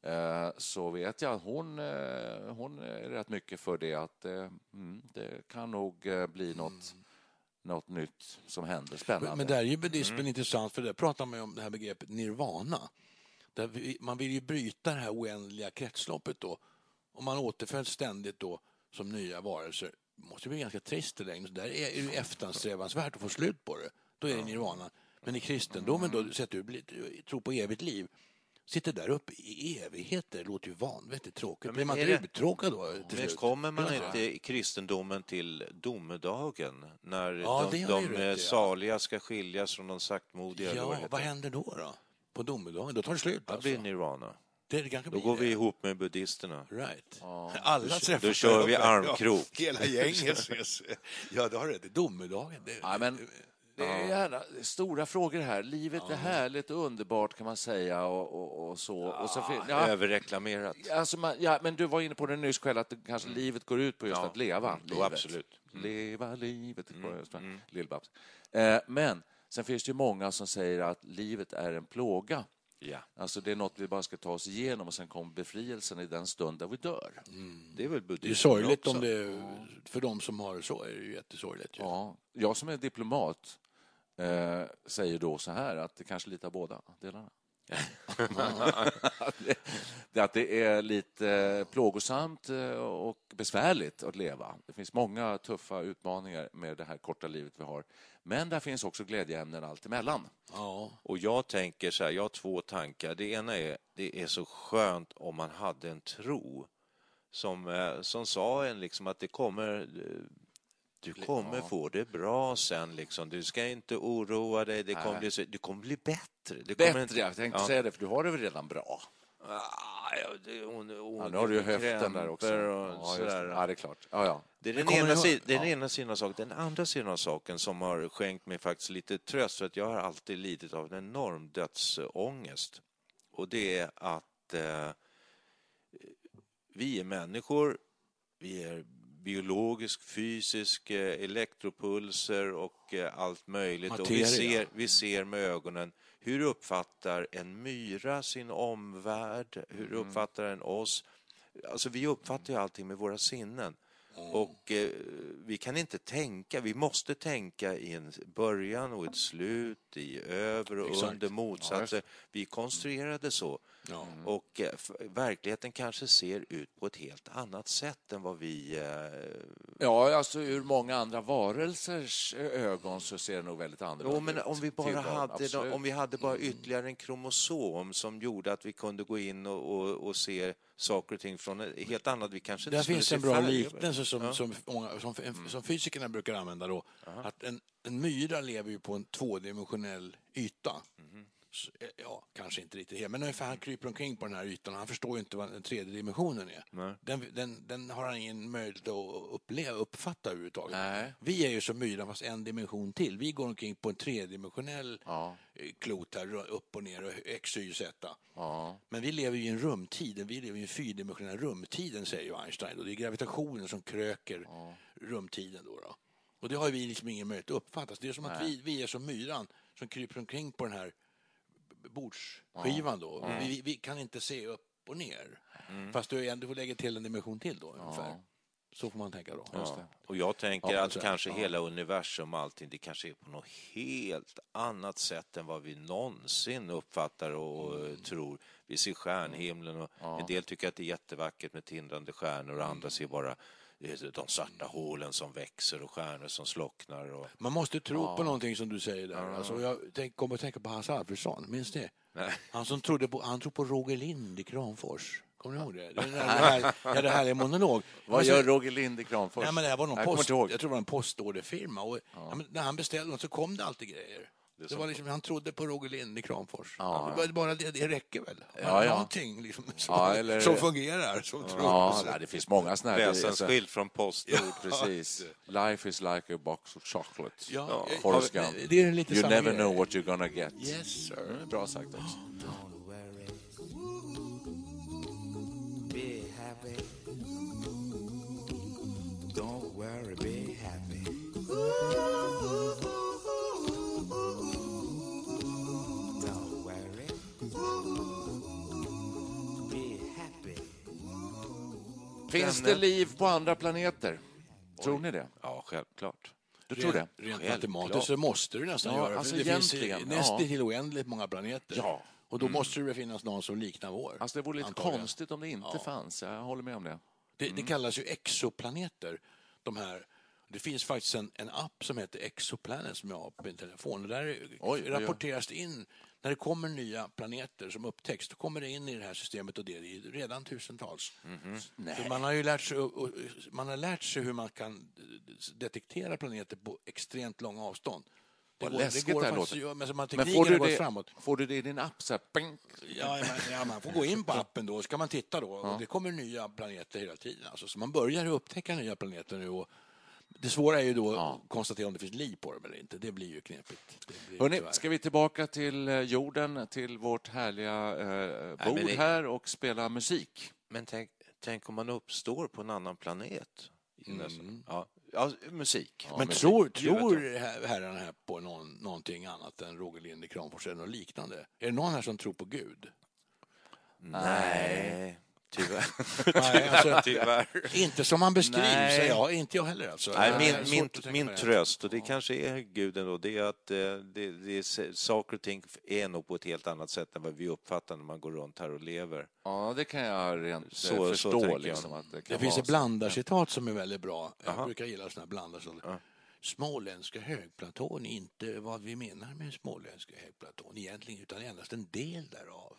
Speaker 1: Eh, så vet jag att hon, eh, hon är rätt mycket för det att eh, mm, det kan nog bli något, något nytt som händer spännande.
Speaker 2: Men, där är ju buddhismen intressant, för där pratar man ju om det här begreppet nirvana. Där man vill ju bryta det här oändliga kretsloppet då. Om man återföds ständigt då som nya varelser, måste bli ganska trist i längden. Där är det eftersträvansvärt att få slut på det. Då är det nirvana. Men i kristendomen då, sett ur tro på evigt liv, sitter där uppe i evigheter. Det låter ju vanvettigt tråkigt. Blir man
Speaker 3: är
Speaker 2: inte
Speaker 3: det-
Speaker 2: uttråkad då till
Speaker 3: Men kommer man
Speaker 2: Ja.
Speaker 3: inte i kristendomen till domedagen när
Speaker 2: Ja,
Speaker 3: de, de
Speaker 2: rätt ja.
Speaker 3: saliga ska skiljas från de saktmodiga?
Speaker 2: Ja,
Speaker 3: vad
Speaker 2: händer då? då? På domedagen? Då tar det slut
Speaker 3: Vad
Speaker 2: alltså?
Speaker 3: blir nirvana?
Speaker 2: Det, det
Speaker 3: Då går vi
Speaker 2: det.
Speaker 3: ihop med buddhisterna.
Speaker 2: Right. Alla
Speaker 3: Då-
Speaker 2: träffas
Speaker 3: då kör vi armkrok.
Speaker 2: Ja, hela gänget ses. Ja, det har du rätt. Domedagen. Det,
Speaker 1: Ja, men det är gärna stora frågor här. Livet är härligt och underbart kan man säga och, och, och så. och så ja,
Speaker 3: Överreklamerat.
Speaker 1: alltså man, ja, men du var inne på det nyss själv, att det kanske livet går ut på just
Speaker 3: Ja.
Speaker 1: att leva
Speaker 3: Mm, jo,
Speaker 1: livet.
Speaker 3: absolut.
Speaker 1: Leva livet. Mm. Lill-Babs. Eh, men sen finns det ju många som säger att livet är en plåga.
Speaker 3: Ja.
Speaker 1: Alltså det är något vi bara ska ta oss igenom och sen kommer befrielsen i den stund där vi dör.
Speaker 3: Det är väl
Speaker 2: det är
Speaker 3: buddhismen
Speaker 2: sorgligt
Speaker 3: också.
Speaker 2: om det... För de som har det så är det ju jättesorgligt. ju.
Speaker 1: Ja, jag som är diplomat eh, säger då så här att det kanske är lite av båda delarna. att, det, att det är lite plågosamt eh, och besvärligt att leva. Det finns många tuffa utmaningar med det här korta livet vi har. Men där finns också glädjeämnen allt emellan.
Speaker 2: Ja.
Speaker 3: Och jag tänker så här, jag har två tankar. Det ena är, det är så skönt om man hade en tro som, eh, som sa en liksom att det kommer, eh, du kommer få det bra sen liksom. Du ska inte oroa dig, det kommer, bli, så- det kommer bli bättre. Det
Speaker 1: Bättre,
Speaker 3: inte-
Speaker 1: jag tänkte
Speaker 3: Ja.
Speaker 1: säga det, för du har det väl redan bra?
Speaker 3: Ah, ja, det, hon, hon,
Speaker 1: Ja, nu har du ju höften där också. Ja, ja, det är klart. Ja, ja.
Speaker 3: Det är den, ena, si- den ena sidan av saken. Den andra sidan av saken som har skänkt mig faktiskt lite tröst, för att jag har alltid lidit av en enorm dödsångest. Och det är att eh, vi är människor, vi är biologisk, fysisk, eh, elektropulser och eh, allt möjligt. Och vi ser, vi ser med ögonen. Hur uppfattar en myra sin omvärld? Hur uppfattar en oss? Alltså vi uppfattar ju allting med våra sinnen. Och eh, vi kan inte tänka, vi måste tänka i en början och ett slut, inuti, över och
Speaker 2: Exakt.
Speaker 3: under motsatser. Vi konstruerade så.
Speaker 2: Ja.
Speaker 3: Och eh, verkligheten kanske ser ut på ett helt annat sätt än vad vi... Eh,
Speaker 1: Ja, alltså ur många andra varelsers ögon så ser det nog väldigt annorlunda
Speaker 3: Jo, men
Speaker 1: ut.
Speaker 3: om vi bara hade, om vi hade bara ytterligare en kromosom som gjorde att vi kunde gå in och, och, och se saker och ting från ett helt annat. Vi kanske inte
Speaker 2: Där finns en bra liknelse som,
Speaker 3: Ja.
Speaker 2: som, som, som fysikerna brukar använda då. Att en, en myra lever ju på en tvådimensionell yta. Eh, Ja, kanske inte riktigt helt, men ungefär han kryper omkring på den här ytan och han förstår ju inte vad den tredje dimensionen är.
Speaker 3: Nej.
Speaker 2: Den, den, den har han ingen möjlighet att uppleva, uppfatta överhuvudtaget.
Speaker 1: Nej.
Speaker 2: Vi är ju som myran fast en dimension till. Vi går omkring på en tredimensionell
Speaker 1: Ja.
Speaker 2: eh, klot här, upp och ner och x, y, z.
Speaker 1: Ja.
Speaker 2: Men vi lever ju i en rumtid, vi lever i en fyrdimensionell rumtiden säger ju Einstein och det är gravitationen som kröker rumtiden då, då. Och det har vi liksom ingen möjlighet att uppfatta. Så det är som att vi, vi är som myran som kryper omkring på den här bordsskivan då. Vi, vi, vi kan inte se upp och ner. Fast du, du får lägga till en dimension till då ungefär. Så får man tänka då.
Speaker 3: Ja. Och jag tänker
Speaker 2: Ja,
Speaker 3: att kanske
Speaker 2: ja.
Speaker 3: hela universum och allting, det kanske är på något helt annat sätt än vad vi någonsin uppfattar och
Speaker 2: Mm.
Speaker 3: tror. Vi ser stjärnhimlen och en del tycker att det är jättevackert med tindrande stjärnor och andra ser bara de svarta hålen som växer och stjärnor som slocknar. Och...
Speaker 2: Man måste tro på någonting som du säger där. Alltså, jag tänk, kommer att tänka på Hasse Alfredson, minns?
Speaker 3: Nej.
Speaker 2: Han som trodde på, han tror på Roger Lind i Kramfors. Kommer ni ihåg det? Det, är den här, här, det här är monolog.
Speaker 1: Vad
Speaker 2: Men så-
Speaker 1: gör Roger Lind i Kramfors?
Speaker 2: Nej, men det här var någon
Speaker 1: Jag
Speaker 2: post, jag tror det var en postorderfirma. Och, ja. när han beställde något så kom det alltid grejer. Det, var liksom, han trodde på Roger Lind i Kramfors.
Speaker 1: Ja,
Speaker 2: det var bara det, det räcker väl?
Speaker 1: Ja, ja.
Speaker 2: Någonting liksom, som,
Speaker 1: Ja, eller-
Speaker 2: som fungerar, som tror.
Speaker 1: Ja, nej, det finns många sådana här...
Speaker 3: En
Speaker 1: alltså,
Speaker 3: från Postnord.
Speaker 1: Precis. Life is like a box of chocolate.
Speaker 2: Ja, ja,
Speaker 1: Forrest
Speaker 2: ja,
Speaker 1: Gump.
Speaker 2: det är lite
Speaker 1: you never
Speaker 2: grej.
Speaker 1: know what you're gonna get.
Speaker 2: Yes, sir.
Speaker 1: Bra sagt också. Finns det liv på andra planeter? Tror ni det?
Speaker 3: Ja, självklart.
Speaker 1: Du tror det?
Speaker 2: Rent, matematiskt så måste du nästan
Speaker 1: Ja,
Speaker 2: göra det.
Speaker 1: alltså
Speaker 2: för det finns nästan
Speaker 1: ja.
Speaker 2: till oändligt många planeter.
Speaker 1: Ja.
Speaker 2: Och då måste det finnas någon som liknar vår.
Speaker 1: Alltså det vore lite
Speaker 2: antagligen.
Speaker 1: konstigt om det inte
Speaker 2: Ja.
Speaker 1: fanns. Jag håller med om det.
Speaker 2: Det,
Speaker 1: Mm.
Speaker 2: det kallas ju exoplaneter. De här, det finns faktiskt en, en app som heter Exoplanet som jag har på min telefon. Och där
Speaker 1: Oj,
Speaker 2: rapporteras det in, när det kommer nya planeter som upptäcks, då kommer det in i det här systemet och det är redan tusentals.
Speaker 1: Mhm.
Speaker 2: Så man har ju lärt sig, man har lärt sig hur man kan detektera planeter på extremt långa avstånd. Det
Speaker 1: Vad
Speaker 2: går-
Speaker 1: läskigt
Speaker 2: går
Speaker 1: det här låter.
Speaker 2: Men, man,
Speaker 1: Men får du, det,
Speaker 2: framåt.
Speaker 1: får du det i din app? Så här.
Speaker 2: Ja, men, ja, man får gå in på appen då, så kan man titta då. Och det kommer nya planeter hela tiden. Alltså, så man börjar upptäcka nya planeter nu. Och det svåra är ju då att konstatera om det finns liv på dem eller inte. Det blir ju knepigt. Det blir
Speaker 1: Hörrni, ska vi tillbaka till eh, jorden, till vårt härliga eh, bord
Speaker 3: men det-
Speaker 1: här och spela musik?
Speaker 3: Men tänk, tänk om man uppstår på en annan planet. Nästan- Ja, ja, musik.
Speaker 2: Men
Speaker 1: musik.
Speaker 2: tror, tror her- herrarna här på någon, någonting annat än Roger Lind i Kramfors eller något liknande? Är det någon här som tror på Gud?
Speaker 3: Nej, tyvärr.
Speaker 2: Nej, alltså,
Speaker 3: tyvärr.
Speaker 2: inte som han beskrivs, säger jag. Inte jag heller alltså.
Speaker 3: Nej, min, min, min tröst, och det kanske är Gud ändå, det är att eh, det, det är, saker och ting är nog på ett helt annat sätt än vad vi uppfattar när man går runt här och lever.
Speaker 1: Ja, det kan jag rent
Speaker 3: Så-
Speaker 1: så,
Speaker 3: så
Speaker 1: förstå.
Speaker 3: jag.
Speaker 1: liksom, att det, kan
Speaker 2: Det finns ett
Speaker 1: så.
Speaker 2: blandarcitat som är väldigt bra. Jag
Speaker 3: Jaha.
Speaker 2: brukar gilla sådana här blandarcitat. Småländska högplatån är inte vad vi menar med småländska högplatån egentligen, utan endast en del därav.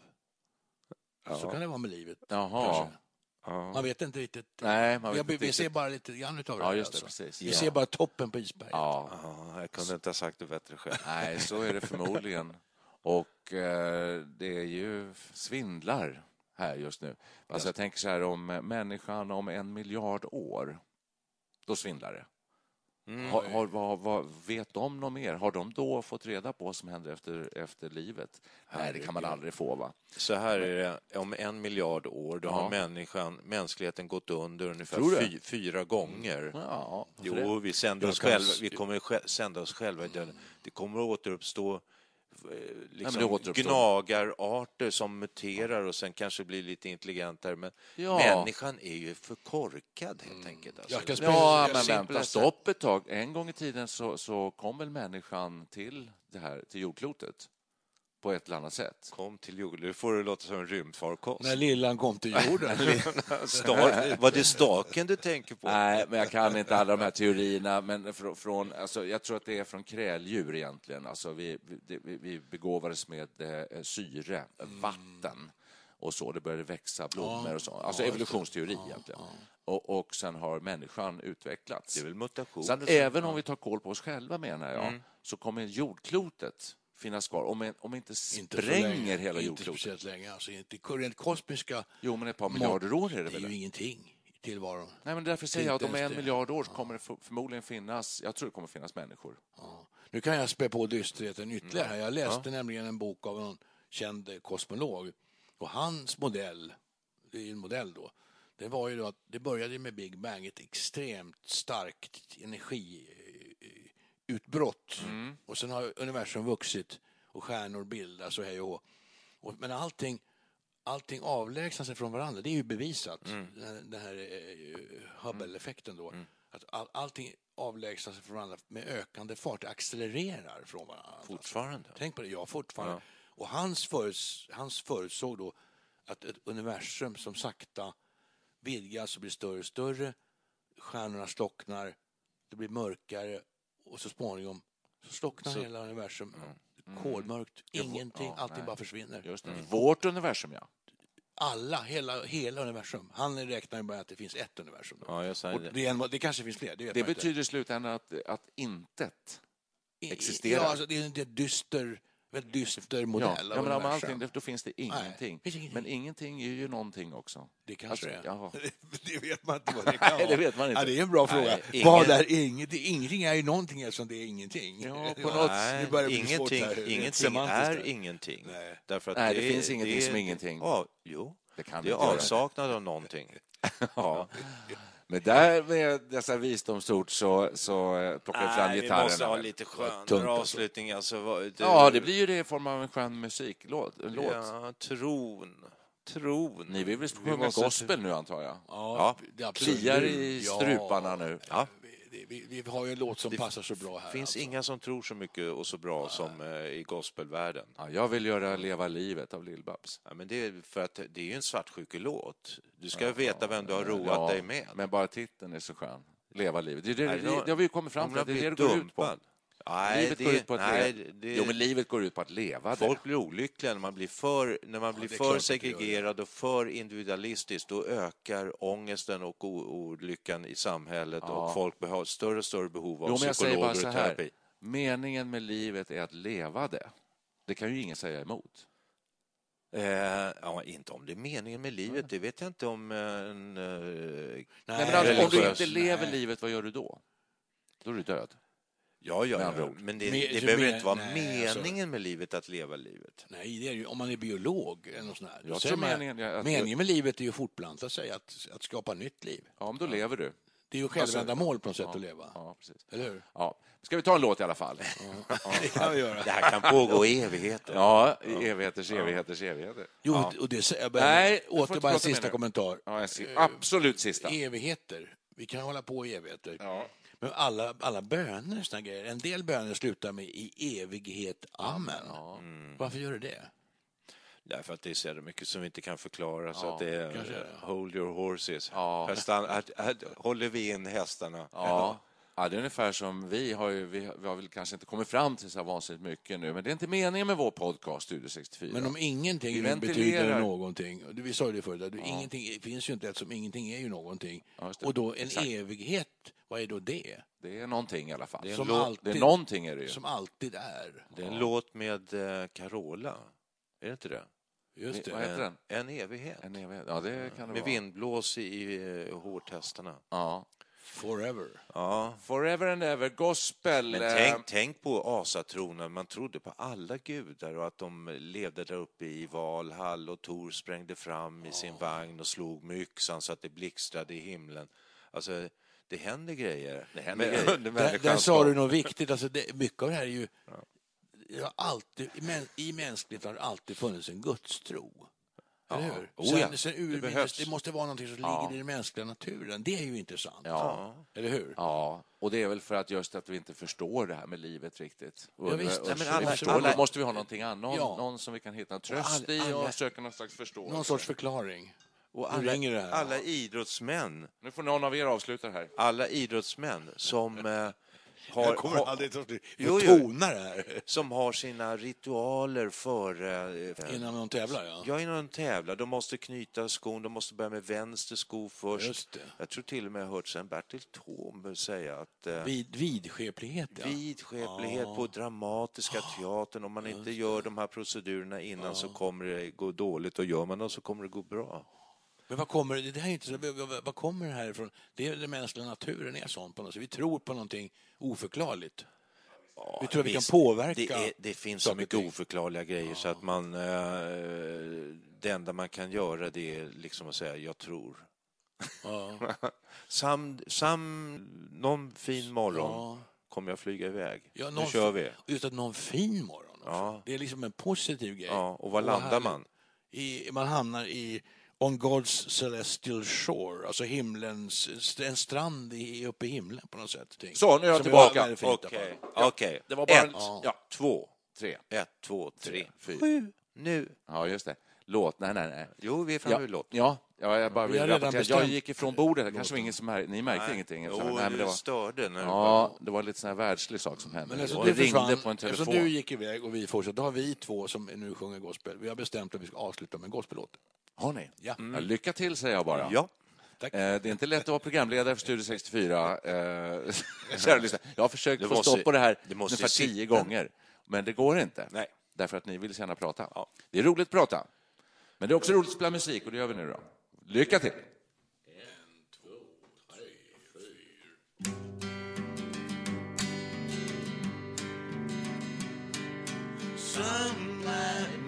Speaker 2: Så kan det vara med livet.
Speaker 1: Jaha.
Speaker 3: Ja.
Speaker 2: Man vet inte riktigt.
Speaker 1: Nej, man vet
Speaker 2: vi,
Speaker 1: inte
Speaker 2: vi
Speaker 1: riktigt.
Speaker 2: ser bara lite grann utav det
Speaker 1: Ja, just det,
Speaker 2: alltså.
Speaker 1: precis.
Speaker 2: Vi
Speaker 1: Ja.
Speaker 2: ser bara toppen på isberget.
Speaker 1: Ja,
Speaker 3: Ja, jag kunde inte ha sagt det bättre själv.
Speaker 1: nej, så är det förmodligen. Och eh, det är ju svindlar här just nu. Alltså jag tänker så här om människan om en miljard år, då svindlar det.
Speaker 3: Mm.
Speaker 1: Har, har, vad, vad, vet de något mer? Har de då fått reda på vad som händer efter, efter livet? Nej, det kan man aldrig få, va?
Speaker 3: Så här är det, om en miljard år, då
Speaker 1: Ja.
Speaker 3: har människan, mänskligheten gått under ungefär fy, fyra gånger.
Speaker 1: Ja, varför
Speaker 3: Jo, vi sänder oss
Speaker 2: kan
Speaker 3: själva, vi kommer sända oss själva i döden. Det kommer att återuppstå liksom
Speaker 1: det återuppstår.
Speaker 3: gnagararter som muterar och sen kanske blir lite intelligentare. Men
Speaker 1: Ja.
Speaker 3: människan är ju för korkad helt enkelt. Alltså.
Speaker 2: Jag ska
Speaker 1: Ja, men vänta, stopp ett tag. En gång i tiden så, så kom väl människan till det här, till jordklotet på ett eller annat sätt.
Speaker 3: Kom till jorden. Nu får det låta som en rymdfarkost.
Speaker 2: När lillan kom till jorden.
Speaker 3: Star, var det staken du tänker på?
Speaker 1: Nej, men jag kan inte alla de här teorierna. Men från, alltså, jag tror att det är från kräldjur egentligen. Alltså, vi, vi, vi- begåvades med eh, syre, vatten och så. Det började växa blommor och så. Alltså evolutionsteori egentligen. Och, och sen har människan utvecklats.
Speaker 3: Det är väl mutation.
Speaker 1: Så även om vi tar koll på oss själva, menar jag, så kommer jordklotet finnas kvar. Om, om inte
Speaker 2: Inte
Speaker 1: spränger
Speaker 2: länge.
Speaker 1: hela
Speaker 2: Inte
Speaker 1: jordklotet.
Speaker 2: speciellt länge. Alltså, inte rent kosmiska...
Speaker 1: Jo, men ett par miljarder år är det
Speaker 2: Det är
Speaker 1: väl?
Speaker 2: ju ingenting i tillvaron.
Speaker 1: Nej, men därför säger jag att
Speaker 2: Inte
Speaker 1: om en
Speaker 2: det.
Speaker 1: miljard år så kommer det för- förmodligen finnas, jag tror det kommer finnas människor.
Speaker 2: Nu kan jag spä på dysterheten ytterligare. här. Jag läste nämligen en bok av en känd kosmolog. Och hans modell, det är en modell då, det var ju då att det började med Big Bang, ett extremt starkt energiutbrott. Och sen har universum vuxit och stjärnor bildas och hej och och Men allting, allting avlägsnar sig från varandra. Det är ju bevisat. Den här, den här eh, Hubble-effekten då. Att all, allting avlägsnar sig från varandra med ökande fart. Det accelererar från varandra.
Speaker 3: Fortfarande?
Speaker 2: Tänk på det, ja fortfarande. Och hans, föruts, hans förutsåg då att ett universum som sakta vidgas och blir större och större. Stjärnorna slocknar, det blir mörkare och så småningom så slocknar hela universum. Kolmörkt, ingenting,
Speaker 1: ja,
Speaker 2: allting
Speaker 1: nej.
Speaker 2: bara försvinner.
Speaker 1: Just det. Vårt universum, ja.
Speaker 2: Alla, hela, hela universum. Han räknar ju bara att det finns ett universum.
Speaker 3: Ja, jag säger det.
Speaker 2: det, en, det kanske finns fler, det
Speaker 1: Det betyder i slutändan att, att intet existerar.
Speaker 2: Ja, alltså, det är en det är en dyster, väldigt dyster modell
Speaker 1: Ja,
Speaker 2: av
Speaker 1: ja, men
Speaker 2: universum.
Speaker 1: allting, då finns det ingenting.
Speaker 2: ingenting.
Speaker 1: Men ingenting är ju någonting också.
Speaker 2: Det kanske
Speaker 1: Alltså,
Speaker 2: det är. det vet man inte vad det kan
Speaker 1: Nej, det
Speaker 2: vara.
Speaker 1: vet man inte.
Speaker 2: Ja, det är en bra fråga.
Speaker 3: Nej, ingen-
Speaker 2: Vad är ingenting? Ingenting är ju någonting eftersom det är ingenting.
Speaker 1: Ja, på något-
Speaker 3: Nej,
Speaker 2: det
Speaker 3: ingenting,
Speaker 2: här,
Speaker 3: ingenting är
Speaker 2: här.
Speaker 3: ingenting.
Speaker 2: Nej.
Speaker 3: Därför att
Speaker 1: Nej, det finns ingenting
Speaker 3: är-
Speaker 1: som ingenting.
Speaker 3: Ja, jo.
Speaker 1: Det kan
Speaker 3: det är avsaknad av någonting.
Speaker 1: Ja. Men där med dessa visdomsord så, så eh, plockar jag fram
Speaker 3: Nej, vi
Speaker 1: gitarren.
Speaker 3: måste ha lite skönare avslutning. Alltså, det,
Speaker 1: Ja, det blir ju det i form av en skön musiklåt. En låt.
Speaker 3: Ja, tron. Tron.
Speaker 1: Ni vill väl
Speaker 3: Vi
Speaker 1: sjunga
Speaker 3: måste-
Speaker 1: gospel nu, antar jag?
Speaker 2: Ja, absolut.
Speaker 1: Kliar i
Speaker 2: Ja.
Speaker 1: struparna nu.
Speaker 3: Ja.
Speaker 2: Vi, vi, har ju en låt som passar så bra här.
Speaker 3: Det finns
Speaker 2: alltså.
Speaker 3: inga som tror så mycket och så bra som eh, i gospelvärlden.
Speaker 1: Ja, jag vill göra Leva livet av Lill-Babs.
Speaker 3: Ja, men det är för att det är ju en svartsjukelåt. Du ska veta vem du har roat dig med.
Speaker 1: Men bara titeln är så skön. Leva livet. Det, är det,
Speaker 3: Nej,
Speaker 1: det, det har vi ju kommit fram till. Det är det det går ut på.
Speaker 3: Nej,
Speaker 1: livet
Speaker 3: det,
Speaker 1: går ut på att
Speaker 3: nej,
Speaker 1: leva.
Speaker 3: det,
Speaker 1: Jo, men livet går ut på att leva det.
Speaker 3: Folk blir olyckliga när man blir för, när man blir för segregerad och för individualistisk. Då ökar ångesten och olyckan i samhället och folk har större och större behov av
Speaker 1: Jo, men jag säger bara
Speaker 3: psykologer
Speaker 1: så
Speaker 3: och
Speaker 1: här.
Speaker 3: terapi.
Speaker 1: Meningen med livet är att leva det. Det kan ju ingen säga emot.
Speaker 3: Eh, ja, inte om det är meningen med livet, det vet jag inte om en... Eh,
Speaker 1: Nej, men alltså, om du inte lever
Speaker 2: nej.
Speaker 1: livet, vad gör du då? Då är du död.
Speaker 3: Ja, ja,
Speaker 1: med
Speaker 3: ja. men det,
Speaker 2: Men-
Speaker 3: det behöver
Speaker 2: men-
Speaker 3: inte vara
Speaker 2: nej, alltså-
Speaker 3: meningen med livet att leva livet.
Speaker 2: Nej, det är ju, om man är biolog eller något sånt här.
Speaker 1: Jag tror meningen är att-
Speaker 2: meningen med livet är ju att fortplanta sig, att, att skapa nytt liv.
Speaker 1: Ja, men då lever du.
Speaker 2: Det är ju självändamål på något sätt att leva.
Speaker 1: Ja, precis.
Speaker 2: Eller hur?
Speaker 1: Ja. Ska vi ta en låt i alla fall?
Speaker 2: Det kan vi göra.
Speaker 3: Det här kan pågå i evigheter.
Speaker 1: Ja, i evigheters evigheters evigheter.
Speaker 2: Jo,
Speaker 1: ja.
Speaker 2: och det säger jag bara,
Speaker 1: Nej,
Speaker 2: åter bara en sista kommentar.
Speaker 1: Ja, si- absolut sista.
Speaker 2: Evigheter. Vi kan hålla på i evigheter.
Speaker 1: Ja.
Speaker 2: Men alla, alla böner, såna grejer. En del böner slutar med i evighet. Amen. Varför gör det det?
Speaker 3: Därför att det är så mycket som vi inte kan förklara. så
Speaker 1: Ja,
Speaker 3: att det är
Speaker 2: det.
Speaker 3: hold your horses.
Speaker 1: Ja.
Speaker 3: Här håller vi in hästarna.
Speaker 1: Ja. Ja, det är ungefär som vi har ju, vi har, vi har väl kanske inte kommit fram till så här vansinnigt mycket nu, men det är inte meningen med vår podcast Studio 64.
Speaker 2: Men om ingenting
Speaker 1: Vi
Speaker 2: betyder någonting, vi sa ju det förut, att ingenting det finns ju inte eftersom ingenting är ju någonting.
Speaker 1: Ja,
Speaker 2: och då en
Speaker 1: Exakt.
Speaker 2: evighet, vad är då det?
Speaker 1: Det är någonting i alla fall.
Speaker 3: Det är
Speaker 2: Som
Speaker 3: låt-
Speaker 2: alltid,
Speaker 1: Det är någonting är det ju.
Speaker 2: som alltid är.
Speaker 3: Det är en låt med eh, Carola. Är det inte det?
Speaker 2: Just det.
Speaker 1: Vad heter den?
Speaker 3: En evighet.
Speaker 1: En evighet. Ja, det kan det
Speaker 3: Med
Speaker 1: vara.
Speaker 3: vindblås i eh, hårtestarna.
Speaker 1: Ja.
Speaker 2: Forever.
Speaker 3: Ja.
Speaker 1: Forever and ever, gospel.
Speaker 3: Men
Speaker 1: eh,
Speaker 3: tänk, tänk på asatronen, man trodde på alla gudar och att de levde där uppe i Valhall och Tor sprängde fram i sin vagn och slog med yxan så att det blixtrade i himlen. Alltså, det händer grejer. Det
Speaker 1: händer
Speaker 3: Men-
Speaker 1: grejer.
Speaker 2: Där, där sa du något viktigt. Alltså det, mycket av det här är ju... har alltid, i mänskligheten har det alltid funnits en gudstro. Eller hur?
Speaker 3: Oh,
Speaker 2: sen,
Speaker 3: ja.
Speaker 2: sen
Speaker 3: Det
Speaker 2: urminnes,
Speaker 3: behövs.
Speaker 2: det, måste vara någonting som
Speaker 1: Ja.
Speaker 2: ligger i den mänskliga naturen. Det är ju intressant.
Speaker 1: Ja.
Speaker 2: Eller hur?
Speaker 1: Ja, och det är väl för att just att vi inte förstår det här med livet riktigt.
Speaker 2: Ja, visst.
Speaker 1: och,
Speaker 2: men alla-
Speaker 1: förstår,
Speaker 2: alla-
Speaker 1: då måste vi ha någonting annat,
Speaker 2: Ja.
Speaker 1: någon som vi kan hitta en tröst
Speaker 3: alla-
Speaker 1: i och söka någon slags förståelse.
Speaker 2: Någon sorts förklaring.
Speaker 3: Och
Speaker 2: Hur
Speaker 3: alla,
Speaker 2: det
Speaker 3: alla idrottsmän,
Speaker 1: Nu får någon av er avsluta det här.
Speaker 3: alla idrottsmän som eh, har,
Speaker 2: Jag kommer
Speaker 3: har,
Speaker 2: aldrig ta slut.
Speaker 3: Jo,
Speaker 2: tonar det här.
Speaker 3: som har sina ritualer före... Eh,
Speaker 2: Innan de tävlar, ja.
Speaker 3: Ja, innan de tävlar. De måste knyta skon, de måste börja med vänster sko först.
Speaker 2: Just det.
Speaker 3: Jag tror till och med jag har hört sen Bertil Taube säga att eh,
Speaker 2: Vid, vidskeplighet, ja.
Speaker 3: vidskeplighet på Dramatiska teatern, om man inte gör de här procedurerna innan så kommer det gå dåligt och gör man det så kommer det gå bra.
Speaker 2: Men vad kommer det här är inte, så- vad- kommer det här ifrån? Det är den mänskliga naturen är sån på något sätt. Vi tror på någonting oförklarligt. vi tror att vi kan
Speaker 3: Visst,
Speaker 2: påverka
Speaker 3: Det, är, det finns så mycket
Speaker 2: ting.
Speaker 3: oförklarliga grejer så att man... Eh, det enda man kan göra det är liksom att säga jag tror.
Speaker 2: Ja.
Speaker 3: Sam, sam, någon fin morgon
Speaker 2: Ja.
Speaker 3: kommer jag flyga iväg.
Speaker 2: Ja,
Speaker 3: nu kör vi.
Speaker 2: Just att någon fin morgon också.
Speaker 3: Ja.
Speaker 2: Det är liksom en positiv grej.
Speaker 3: Ja, och var landar
Speaker 2: härligt.
Speaker 3: man?
Speaker 2: I, man hamnar i On God's Celestial Shore, alltså himlens, en strand i, uppe i himlen på något sätt. Ting.
Speaker 1: Så, nu är jag
Speaker 2: Som
Speaker 1: tillbaka.
Speaker 3: Okej,
Speaker 2: fall.
Speaker 3: okej.
Speaker 1: Det var bara...
Speaker 3: Ett,
Speaker 1: Ja.
Speaker 3: två,
Speaker 1: Tre.
Speaker 3: ett, två, tre, fyra.
Speaker 2: Sju.
Speaker 3: Nu.
Speaker 1: Ja, just det. Låt. Nej, nej, nej.
Speaker 3: Jo, vi är framme
Speaker 1: Ja,
Speaker 3: vid låt.
Speaker 1: ja, ja, jag bara
Speaker 2: Vi
Speaker 1: vill rapportera. Jag gick ifrån bordet. Det kanske var ingen som märkte. Ni märkte ingenting.
Speaker 3: Jo,
Speaker 1: Nej, men det
Speaker 3: du
Speaker 1: var...
Speaker 3: störde när du
Speaker 1: Ja, det var lite sån här världslig sak som hände.
Speaker 2: Men du
Speaker 1: det ringde
Speaker 2: försvann,
Speaker 1: på en telefon.
Speaker 2: eftersom du gick iväg och vi fortsatte, då har vi två som nu sjunger gospel. Vi har bestämt att vi ska avsluta med en gospellåt.
Speaker 1: Har ni?
Speaker 2: Ja.
Speaker 1: Ja, lycka till, säger jag bara.
Speaker 3: Ja.
Speaker 2: Tack.
Speaker 1: Eh, Det är inte lätt att vara programledare för Studio 64. eh, kära lyssnare. Jag har försökt få stopp på det här
Speaker 3: det måste
Speaker 1: ungefär tio gånger, men det går inte.
Speaker 3: Nej.
Speaker 1: Därför att ni vill så gärna prata. Det är roligt att prata, men det är också roligt att spela musik och det gör vi nu då. Lycka till!
Speaker 4: Sunlight